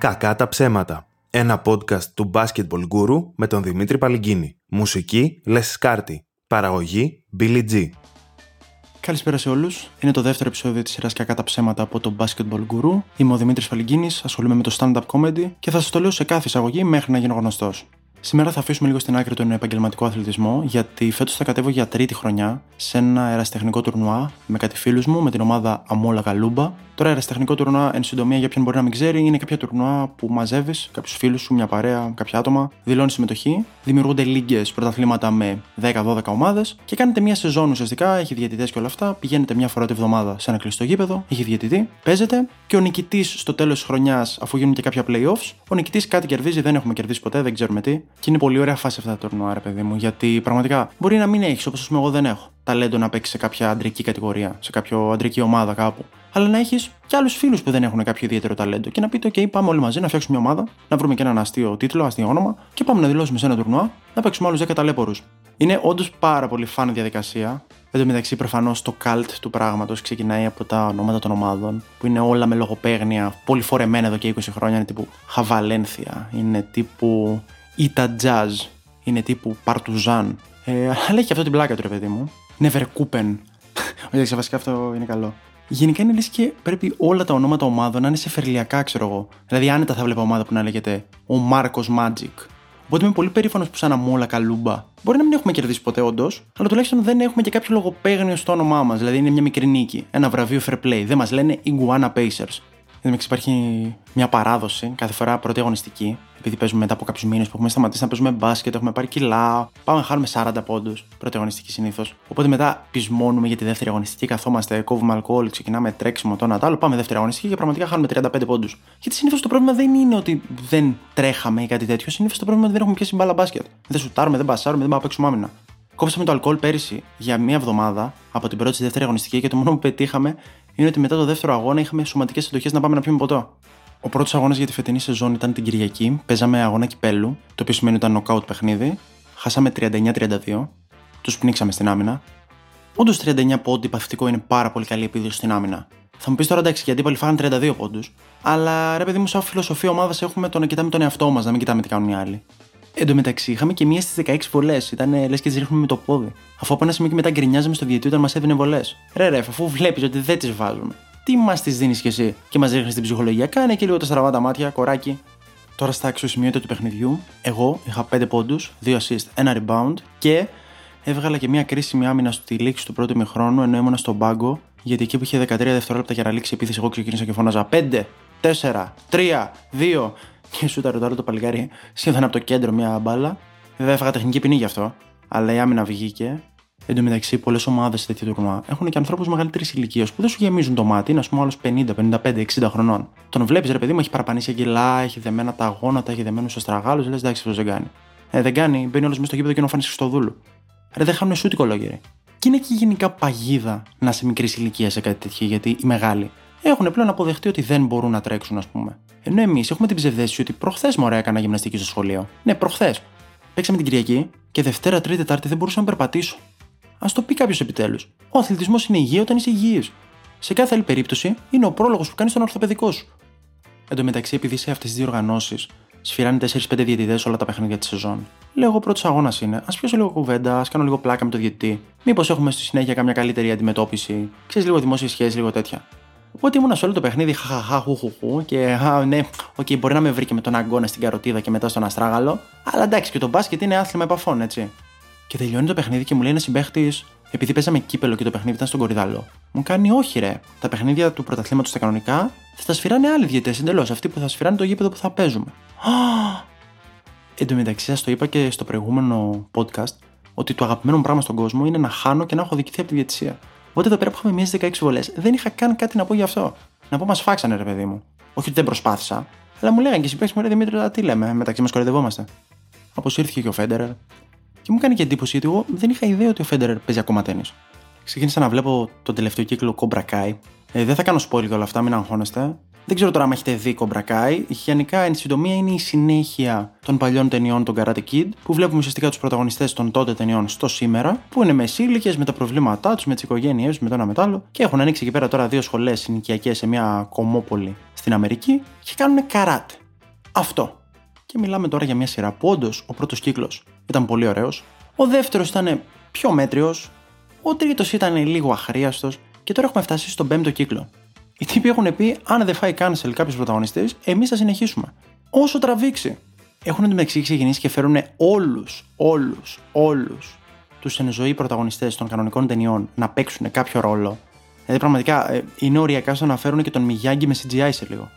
Κακά τα ψέματα. Ένα podcast του Basketball Guru με τον Δημήτρη Παλυγκίνη. Μουσική Les Σκάρτη. Παραγωγή Billy G. Καλησπέρα σε όλους. Είναι το δεύτερο επεισόδιο της σειράς Κακά τα ψέματα από το Basketball Guru. Είμαι ο Δημήτρης Παλυγκίνη, ασχολούμαι με το stand-up comedy και θα σας το λέω σε κάθε εισαγωγή μέχρι να γίνω γνωστός. Σήμερα θα αφήσουμε λίγο στην άκρη τον επαγγελματικό αθλητισμό, γιατί φέτος θα κατέβω για τρίτη χρονιά σε ένα αεραστεχνικό τουρνουά με κάτι φίλους μου με την ομάδα Αμόλα Καλούμπα. Τώρα, αεραστεχνικό τουρνουά, εν συντομία, για ποιον μπορεί να μην ξέρει, είναι κάποια τουρνουά που μαζεύεις κάποιους φίλους σου, μια παρέα, κάποια άτομα, δηλώνεις συμμετοχή, δημιουργούνται λίγκε πρωταθλήματα με 10-12 ομάδες και κάνετε μια σεζόν ουσιαστικά, έχει διαιτητές και όλα αυτά. Πηγαίνετε μια φορά τη βδομάδα σε ένα κλειστό γήπεδο, έχει διαιτητή, παίζετε και ο νικητής στο τέλος της χρονιάς, αφού γίνουν και κάποια playoffs, ο νικητής κάτι κερδίζει, δεν έχουμε κερδίσει ποτέ, δεν ξέρουμε τι. Και είναι πολύ ωραία φάση αυτά τα τουρνουά, ρε παιδί μου, γιατί πραγματικά μπορεί να μην έχεις, όπως ας πούμε εγώ δεν έχω ταλέντο να παίξεις σε κάποια αντρική κατηγορία, σε κάποια αντρική ομάδα κάπου. Αλλά να έχεις και άλλους φίλους που δεν έχουν κάποιο ιδιαίτερο ταλέντο και να πείτε: OK, πάμε όλοι μαζί να φτιάξουμε μια ομάδα, να βρούμε και έναν αστείο τίτλο, αστείο όνομα και πάμε να δηλώσουμε σε ένα τουρνουά να παίξουμε άλλους 10 ταλέπορου. Είναι όντως πάρα πολύ φαν διαδικασία. Εν τω μεταξύ, προφανώς το cult του πράγματος ξεκινάει από τα ονόματα των ομάδων, που είναι όλα με λογοπαίγνια, πολύ φορεμένα εδώ και 20 χρόνια. Είναι τύπου Χαβαλένθια, είναι τύπου Ita Jazz, είναι τύπου Παρτουζάν. Ε, αλλά έχει αυτό την πλάκα του, ρε παιδί μου. Neverkupen. Όχι, βασικά αυτό είναι καλό. Γενικά είναι λες και πρέπει όλα τα ονόματα ομάδων να είναι σε φερλιακά, ξέρω εγώ. Δηλαδή, άνετα θα βλέπω ομάδα που να λέγεται ο Μάρκο Magic. Οπότε είμαι πολύ περήφανος που σαν αμόλα καλούμπα. Μπορεί να μην έχουμε κερδίσει ποτέ, όντως, αλλά τουλάχιστον δεν έχουμε και κάποιο λογοπαίγνιο στο όνομά μας. Δηλαδή, είναι μια μικρή νίκη. Ένα βραβείο fair play. Δεν μας λένε Iguana Pacers. Δεν υπάρχει μια παράδοση κάθε φορά πρώτη αγωνιστική επειδή παίζουμε μετά από κάποιους μήνες που έχουμε σταματήσει να παίζουμε μπάσκετ, έχουμε πάρει κιλά. Πάμε να χάνουμε 40 πόντους πρώτη αγωνιστική συνήθως. Οπότε μετά πεισμώνουμε για τη δεύτερη αγωνιστική, καθόμαστε, κόβουμε αλκοόλ, ξεκινάμε τρέξιμο το ένα το άλλο. Πάμε δεύτερη αγωνιστική και πραγματικά χάνουμε 35 πόντους. Γιατί συνήθως το πρόβλημα δεν είναι ότι δεν τρέχαμε ή κάτι τέτοιο. Συνήθως το πρόβλημα είναι ότι δεν έχουμε πιάσει μπάλα μπάσκετ. Δεν σουτάρουμε, δεν μπασάρουμε, δεν πάμε να παίξουμε άμυνα. Κόψαμε το αλκοόλ πέρυσι για μία εβδομάδα από την πρώτη στη δεύτερη αγωνιστική και το μόνο που πετύχαμε είναι ότι μετά το δεύτερο αγώνα είχαμε σωματικές συντοχέ να πάμε να πιούμε ποτό. Ο πρώτος αγώνας για τη φετινή σεζόν ήταν την Κυριακή. Παίζαμε αγώνα κυπέλου, το οποίο σημαίνει ότι ήταν νοκάουτ παιχνίδι. Χάσαμε 39-32. Τους πνίξαμε στην άμυνα. Όντως 39 πόντοι παθητικό είναι πάρα πολύ καλή επίδοση στην άμυνα. Θα μου πεις τώρα εντάξει, γιατί πάλι φάγανε 32 πόντους. Αλλά ρε παιδί μου, σαν φιλοσοφία ομάδας έχουμε το να κοιτάμε τον εαυτό μας, να μην κοιτάμε τι κάνουν οι άλλοι. Εν τω μεταξύ, είχαμε και μία στις 16 βολές. Ήταν λες και τι ρίχνουμε με το πόδι. Αφού από ένα σημείο και μετά γκρινιάζαμε στο διαιτή όταν μας έδινε βολές. Ρε, ρε, αφού βλέπεις ότι δεν τις βάζουμε τι μας τις δίνεις κι εσύ; Και μας ρίχνεις την ψυχολογία. Κάνε και λίγο τα στραβά τα μάτια, κοράκι. Τώρα στα αξιοσημείωτα του παιχνιδιού, εγώ είχα 5 πόντους, 2 assist, 1 rebound και έβγαλα και μια κρίσιμη άμυνα στη λήξη του πρώτου μηχρόνου ενώ ήμουν στον πάγκο. Γιατί εκεί που είχε 13 δευτερόλεπτα για να λήξει η επίθεση, εγώ ξεκίνησα και φώναζα 5, 4, 3, 2 και σου τα ρωτάω το παλικάρι σχεδόν από το κέντρο μια μπάλα. Βέβαια έφαγα τεχνική ποινή γι' αυτό, αλλά η άμυνα βγήκε Εν τω μεταξύ, πολλές ομάδες σε τέτοιο τουρνουά έχουν και ανθρώπους μεγαλύτερης ηλικίας που δεν σου γεμίζουν το μάτι, είναι α πούμε άλλος 50, 55, 60 χρονών. Τον βλέπεις, ρε παιδί μου, έχει παραπανήσει κιλά, έχει δεμένα τα γόνατα, έχει δεμένους αστραγάλους, λες εντάξει, αυτό δεν κάνει. Ε, δεν κάνει, μπαίνει όλος μέσα στο γήπεδο και να φάνει στο δούλου. Ρε, δεν χάνουν σούτ λόγια, Και είναι και γενικά παγίδα να σε μικρής ηλικίας σε κάτι τέτοιο, γιατί οι μεγάλοι έχουν πλέον αποδεχτεί ότι δεν μπορούν να τρέξουν, ας πούμε. Ενώ εμείς έχουμε την ψευδέστηση ότι προχθές μωρέ έκανα γυμναστική στο σχολείο. Ναι, προχθές. Παίξαμε την Κυριακή και Δευτέρα, Τρίτη, Τετάρτη δεν μπορούσα να περπατήσω. Α το πει κάποιος επιτέλους. Ο αθλητισμός είναι υγεία όταν είσαι υγιής. Σε κάθε άλλη περίπτωση είναι ο πρόλογος που κάνεις στον ορθοπαιδικό σου. Εν τω μεταξύ, επειδή σε αυτές τις διοργανώσει σφυράνε 4-5 διαιτητές όλα τα παιχνίδια της σεζόν. Λέω πρώτος αγώνας είναι. Α πιάσω λίγο κουβέντα, ας κάνω λίγο πλάκα με το διαιτητή. Μήπως έχουμε στη συνέχεια καμιά καλύτερη αντιμετώπιση. Ξέρεις λίγο δημόσιες σχέσεις, λίγο τέτοια. Οπότε ήμουν σε όλο το παιχνίδι, χαχαχά, χουχουχού και α, ναι, OK, okay, μπορεί να με βρει και με τον αγκώνα στην καροτίδα και μετά στον αστράγαλο. Αλλά εντάξει, και το μπάσκετ είναι άθλημα επαφών, έτσι. Και τελειώνει το παιχνίδι και μου λέει ένας συμπαίχτης, επειδή παίζαμε κύπελλο και το παιχνίδι ήταν στον Κορυδαλλό. Μου κάνει όχι, ρε. Τα παιχνίδια του πρωταθλήματος τα κανονικά θα τα σφυράνε άλλοι διαιτητές εντελώς. Αυτοί που θα σφυράνε το γήπεδο που θα παίζουμε. Εν τω μεταξύ, σας το είπα και στο προηγούμενο podcast ότι το αγαπημένο μου πράγμα στον κόσμο είναι να χάνω και να έχω αδικηθεί από τη διαιτησία. Οπότε εδώ πέρα που είχαμε μία 16 βολές, δεν είχα καν κάτι να πω γι' αυτό. Να πω μας φάξανε, ρε παιδί μου. Όχι ότι δεν προσπάθησα, αλλά μου λέγανε και συμπαίχτε μου, ρε Δημήτρη, τι λέμε, μεταξύ μας κορυδευόμαστε. Αποσύρθηκε και ο Φέντερερ, και μου κάνει και εντύπωση γιατί εγώ δεν είχα ιδέα ότι ο Φέντερ παίζει ακόμα τέννη. Ξεκίνησα να βλέπω τον τελευταίο κύκλο Cobra Kai. Ε, δεν θα κάνω spoiler όλα αυτά, μην αγχώνεστε. Δεν ξέρω τώρα αν έχετε δει Cobra Kai. Γενικά, εν συντομία, είναι η συνέχεια των παλιών ταινιών των Karate Kid, που βλέπουμε ουσιαστικά τους πρωταγωνιστές των τότε ταινιών στο σήμερα, που είναι μεσήλικε με τα προβλήματά τους, με τις οικογένειές τους, με το ένα μετάλλο, και έχουν ανοίξει εκεί πέρα τώρα δύο σχολές συνοικιακές σε μια κομμόπολη στην Αμερική και κάνουν καράτε. Αυτό. Και μιλάμε τώρα για μια σειρά που όντως ο πρώτος κύκλος ήταν πολύ ωραίος, ο δεύτερος ήταν πιο μέτριος, ο τρίτος ήταν λίγο αχρίαστος και τώρα έχουμε φτάσει στον πέμπτο κύκλο. Οι τύποι έχουν πει: Αν δεν φάει cancel κάποιος πρωταγωνιστής, εμείς θα συνεχίσουμε. Όσο τραβήξει. Έχουν εντωμεταξύ ξεκινήσει και φέρουν όλους, όλους, όλους τους εν ζωή πρωταγωνιστές των κανονικών ταινιών να παίξουν κάποιο ρόλο. Δηλαδή, πραγματικά ε, είναι οριακά στο να φέρουν και τον Μιγιάγκη με CGI σε λίγο.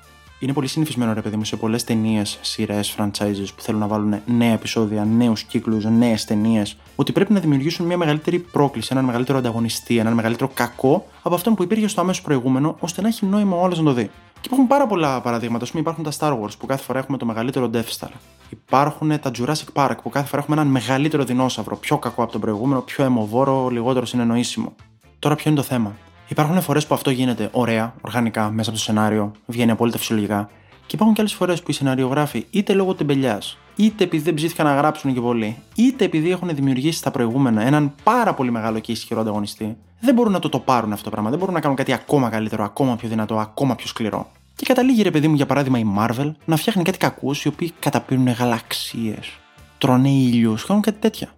Είναι πολύ συνηθισμένο ρε παιδί μου σε πολλές ταινίες, σειρές, franchises που θέλουν να βάλουν νέα επεισόδια, νέους κύκλους, νέες ταινίες, ότι πρέπει να δημιουργήσουν μια μεγαλύτερη πρόκληση, έναν μεγαλύτερο ανταγωνιστή, έναν μεγαλύτερο κακό από αυτόν που υπήρχε στο αμέσως προηγούμενο, ώστε να έχει νόημα ο άλλος να το δει. Και υπάρχουν πάρα πολλά παραδείγματα. Α πούμε, υπάρχουν τα Star Wars που κάθε φορά έχουμε το μεγαλύτερο Death Star. Υπάρχουν τα Jurassic Park που κάθε φορά έχουμε έναν μεγαλύτερο δεινόσαυρο, πιο κακό από τον προηγούμενο, πιο αιμοβόρο, λιγότερο συνεννοήσιμο. Τώρα ποιο είναι το θέμα; Υπάρχουν φορές που αυτό γίνεται ωραία, οργανικά, μέσα από το σενάριο, βγαίνει απόλυτα φυσιολογικά. Και υπάρχουν και άλλες φορές που οι σεναριογράφοι, είτε λόγω τεμπελιάς, είτε επειδή δεν ψήθηκαν να γράψουν και πολύ, είτε επειδή έχουν δημιουργήσει στα προηγούμενα έναν πάρα πολύ μεγάλο και ισχυρό ανταγωνιστή, δεν μπορούν να το τοπάρουν αυτό το πράγμα. Δεν μπορούν να κάνουν κάτι ακόμα καλύτερο, ακόμα πιο δυνατό, ακόμα πιο σκληρό. Και καταλήγει ρε παιδί μου, για παράδειγμα, η Marvel να φτιάχνει κάτι κακούς οι οποίοι καταπίνουν γαλαξίες, τρώνε ήλιους, κάνουν κάτι τέτοια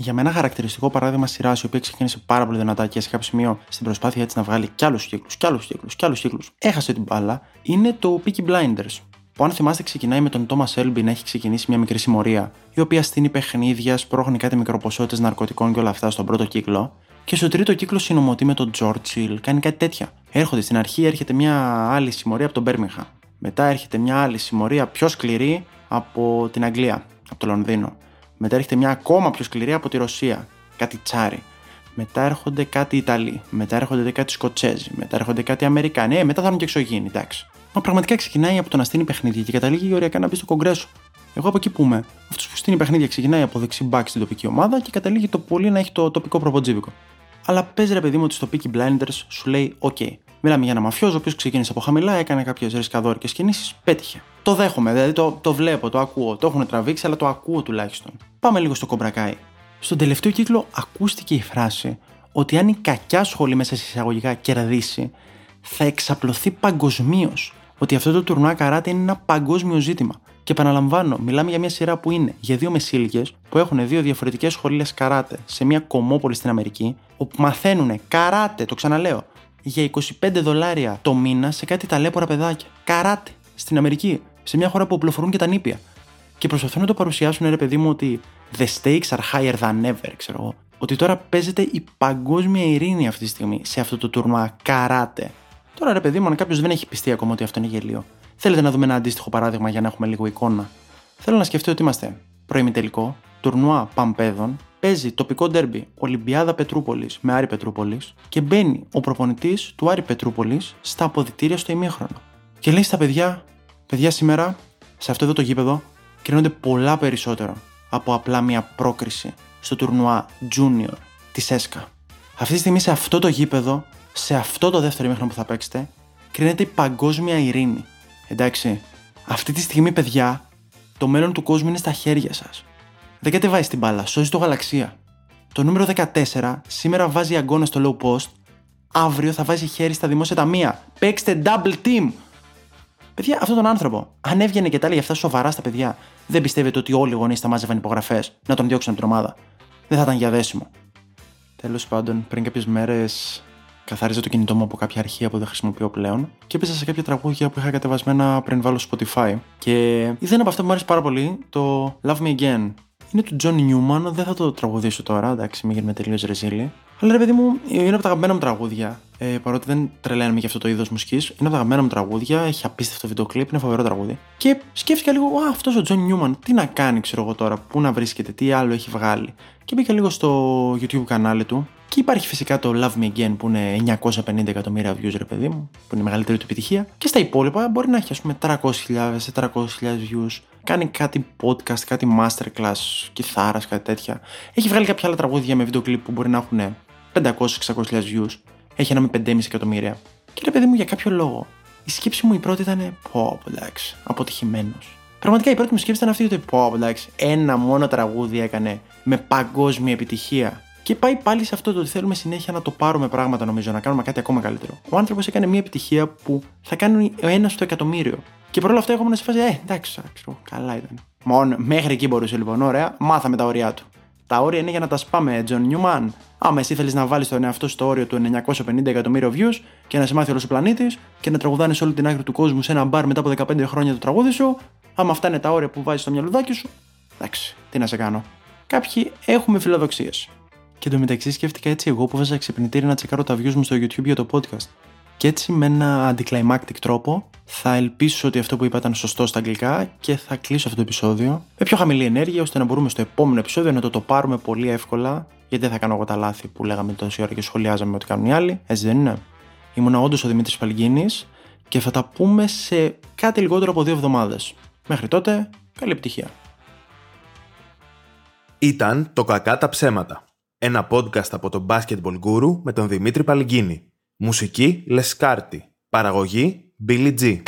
για μένα χαρακτηριστικό παράδειγμα σειρά η οποία ξεκίνησε πάρα πολύ δυνατά και σε κάποιο σημείο στην προσπάθεια έτσι να βγάλει κι άλλους κύκλους, κι άλλους κύκλους, κι άλλους κύκλους, έχασε την μπάλα, είναι το Peaky Blinders. Που αν θυμάστε ξεκινάει με τον Τόμα Έλμπι να έχει ξεκινήσει μια μικρή συμμορία, η οποία στείνει παιχνίδια, σπρώχνει κάτι μικροποσότητες ναρκωτικών και όλα αυτά στον πρώτο κύκλο. Και στο τρίτο κύκλο συνομωτεί με τον Churchill, κάνει κάτι τέτοια. Έρχονται στην αρχή, έρχεται μια άλλη συμμορία από τον Μπέρμιχα. Μετά έρχεται μια άλλη συμμορία πιο σκληρή από την Αγγλία, από το Λονδίνο. Μετά έρχεται μια ακόμα πιο σκληρή από τη Ρωσία. Κάτι τσάρι. Μετά έρχονται κάτι Ιταλοί. Μετά έρχονται κάτι Σκοτσέζοι. Μετά έρχονται κάτι Αμερικάνοι. Ε, μετά θα έρθουν και εξωγήινοι, εντάξει. Μα πραγματικά ξεκινάει από το να στείλει παιχνίδια και καταλήγει ωριακά να μπει στο κογκρέσο. Εγώ από εκεί που είμαι. Αυτός που στείλει παιχνίδια ξεκινάει από δεξί μπακ στην τοπική ομάδα και καταλήγει το πολύ να έχει το τοπικό προποτζίβικο. Αλλά παίζει ρε παιδί μου ότι στο Peaky Blinders σου λέει: OK, μιλάμε για ένα μαφιόζο ο οποίος ξεκίνησε από χαμηλά, έκανε κάποιες ρισκαδόρικες κινήσεις, πέτυχε. Το δέχομαι, δηλαδή το, το βλέπω, το ακούω. Το έχουν τραβήξει, αλλά το ακούω τουλάχιστον. Πάμε λίγο στο κομπρακάι. Στον τελευταίο κύκλο ακούστηκε η φράση ότι αν η κακιά σχολή μέσα σε εισαγωγικά κερδίσει, θα εξαπλωθεί παγκοσμίως. Ότι αυτό το τουρνουά καράτε είναι ένα παγκόσμιο ζήτημα. Και επαναλαμβάνω, μιλάμε για μια σειρά που είναι για δύο μεσήλικες που έχουν δύο διαφορετικές σχολές καράτε σε μια κομμόπολη στην Αμερική, όπου μαθαίνουν καράτε, το ξαναλέω, για 25 δολάρια το μήνα σε κάτι ταλέπορα παιδάκια. Καράτε στην Αμερική σε μια χώρα που οπλοφορούν και τα νήπια. Και προσπαθούν να το παρουσιάσουν, ρε παιδί μου, ότι the stakes are higher than ever, ξέρω εγώ. Ότι τώρα παίζεται η παγκόσμια ειρήνη αυτή τη στιγμή σε αυτό το τουρνουά καράτε. Τώρα, ρε παιδί μου, αν κάποιος δεν έχει πιστεί ακόμα ότι αυτό είναι γελίο, θέλετε να δούμε ένα αντίστοιχο παράδειγμα για να έχουμε λίγο εικόνα. Θέλω να σκεφτείτε ότι είμαστε προημιτελικό, τουρνουά παμπέδων, παίζει τοπικό ντέρμπι Ολυμπιάδα Πετρούπολης με Άρη Πετρούπολης και μπαίνει ο προπονητής του Άρη Πετρούπολης στα αποδητήρια στο ημίχρονο. Και λέει στα παιδιά, Παιδιά, σήμερα σε αυτό εδώ το γήπεδο κρίνονται πολλά περισσότερο από απλά μια πρόκριση στο τουρνουά Junior της ΕΣΚΑ. Αυτή τη στιγμή σε αυτό το γήπεδο, σε αυτό το δεύτερο ημίχρονο που θα παίξετε, κρίνεται η παγκόσμια ειρήνη. Εντάξει, αυτή τη στιγμή, παιδιά, το μέλλον του κόσμου είναι στα χέρια σας. Δεν κατεβάζει την μπάλα, σώζει το γαλαξία. Το νούμερο 14 σήμερα βάζει αγώνα στο low post, αύριο θα βάζει χέρι στα δημόσια ταμεία. Παίξτε double team! Παιδιά, αυτόν τον άνθρωπο, αν έβγαινε και τα έλεγε αυτά σοβαρά στα παιδιά, δεν πιστεύετε ότι όλοι οι γονείς θα μάζευαν υπογραφές να τον διώξουν από την ομάδα. Δεν θα ήταν για δέσιμο. Τέλος πάντων, πριν κάποιες μέρες καθάριζα το κινητό μου από κάποια αρχεία που δεν χρησιμοποιώ πλέον και έπαιζα σε κάποια τραγούδια που είχα κατεβασμένα πριν βάλω Spotify. Και είδα ένα από αυτά που μου άρεσε πάρα πολύ, το Love Me Again. Είναι του John Newman, δεν θα το τραγουδήσω τώρα, εντάξει, μην γίνουμε τελείως ρεζίλη. Αλλά ρε παιδί μου, είναι από τα αγαπημένα μου τραγούδια. Ε, παρότι δεν τρελαίνομαι για αυτό το είδος μουσικής, είναι από τα αγαπημένα μου τραγούδια. Έχει απίστευτο βίντεο κλιπ, είναι φοβερό τραγούδι. Και σκέφτηκα λίγο, Α, αυτός ο Τζον Νιούμαν, τι να κάνει, ξέρω εγώ τώρα, πού να βρίσκεται, τι άλλο έχει βγάλει. Και μπήκα λίγο στο YouTube κανάλι του. Και υπάρχει φυσικά το Love Me Again που είναι 950 εκατομμύρια views, ρε παιδί μου, που είναι η μεγαλύτερη του επιτυχία. Και στα υπόλοιπα μπορεί να έχει, ας πούμε, 300.000, 400.000 views. Κάνει κάτι podcast, κάτι masterclass, κιθάρας, κάτι τέτοια. Έχει βγάλει κάποια άλλα τραγούδια με βίντεο κλειπ που μπορεί να έχουν 500-600 views, έχει ένα με 5,5 εκατομμύρια. Και ρε παιδί μου, για κάποιο λόγο, η σκέψη μου η πρώτη ήταν πω, εντάξει, αποτυχημένος. Πραγματικά η πρώτη μου σκέψη ήταν αυτή ότι πω, εντάξει, ένα μόνο τραγούδι έκανε με παγκόσμια επιτυχία. Και πάει πάλι σε αυτό το ότι θέλουμε συνέχεια να το πάρουμε πράγματα, νομίζω, να κάνουμε κάτι ακόμα καλύτερο. Ο άνθρωπος έκανε μια επιτυχία που θα κάνει ο ένα στο εκατομμύριο. Και παρόλα αυτά, έχω σε φάση, ε, εντάξει, ξέρω, καλά ήταν. Μόνο μέχρι εκεί μπορούσε λοιπόν, ωραία, μάθαμε τα όρια του. Τα όρια είναι για να τα σπάμε, Τζον Νιούμαν. Άμα εσύ θέλεις να βάλεις τον εαυτό στο όριο των 950 εκατομμύρια views και να σε μάθει όλος ο πλανήτης και να τραγουδάνε σε όλη την άκρη του κόσμου σε ένα μπαρ μετά από 15 χρόνια το τραγούδι σου, άμα αυτά είναι τα όρια που βάζεις στο μυαλουδάκι σου, εντάξει, τι να σε κάνω. Κάποιοι έχουμε φιλοδοξίες. Και εντωμεταξύ σκέφτηκα έτσι εγώ που βάζω ξυπνητήρι να τσεκάρω τα views μου στο YouTube για το podcast. Και έτσι με ένα anticlimactic τρόπο θα ελπίσω ότι αυτό που είπα ήταν σωστό στα αγγλικά και θα κλείσω αυτό το επεισόδιο με πιο χαμηλή ενέργεια ώστε να μπορούμε στο επόμενο επεισόδιο να το το πάρουμε πολύ εύκολα γιατί δεν θα κάνω εγώ τα λάθη που λέγαμε τόση ώρα και σχολιάζαμε ότι κάνουν οι άλλοι. Έτσι δεν είναι. Ήμουν όντως ο Δημήτρης Παλγίνης και θα τα πούμε σε κάτι λιγότερο από δύο εβδομάδες. Μέχρι τότε, καλή επιτυχία. Ήταν το Κακά τα ψέματα. Ένα podcast από τον Basketball Guru με τον Δημήτρη Παλγκίνη. Μουσική Λεσκάρτη. Παραγωγή Billy G.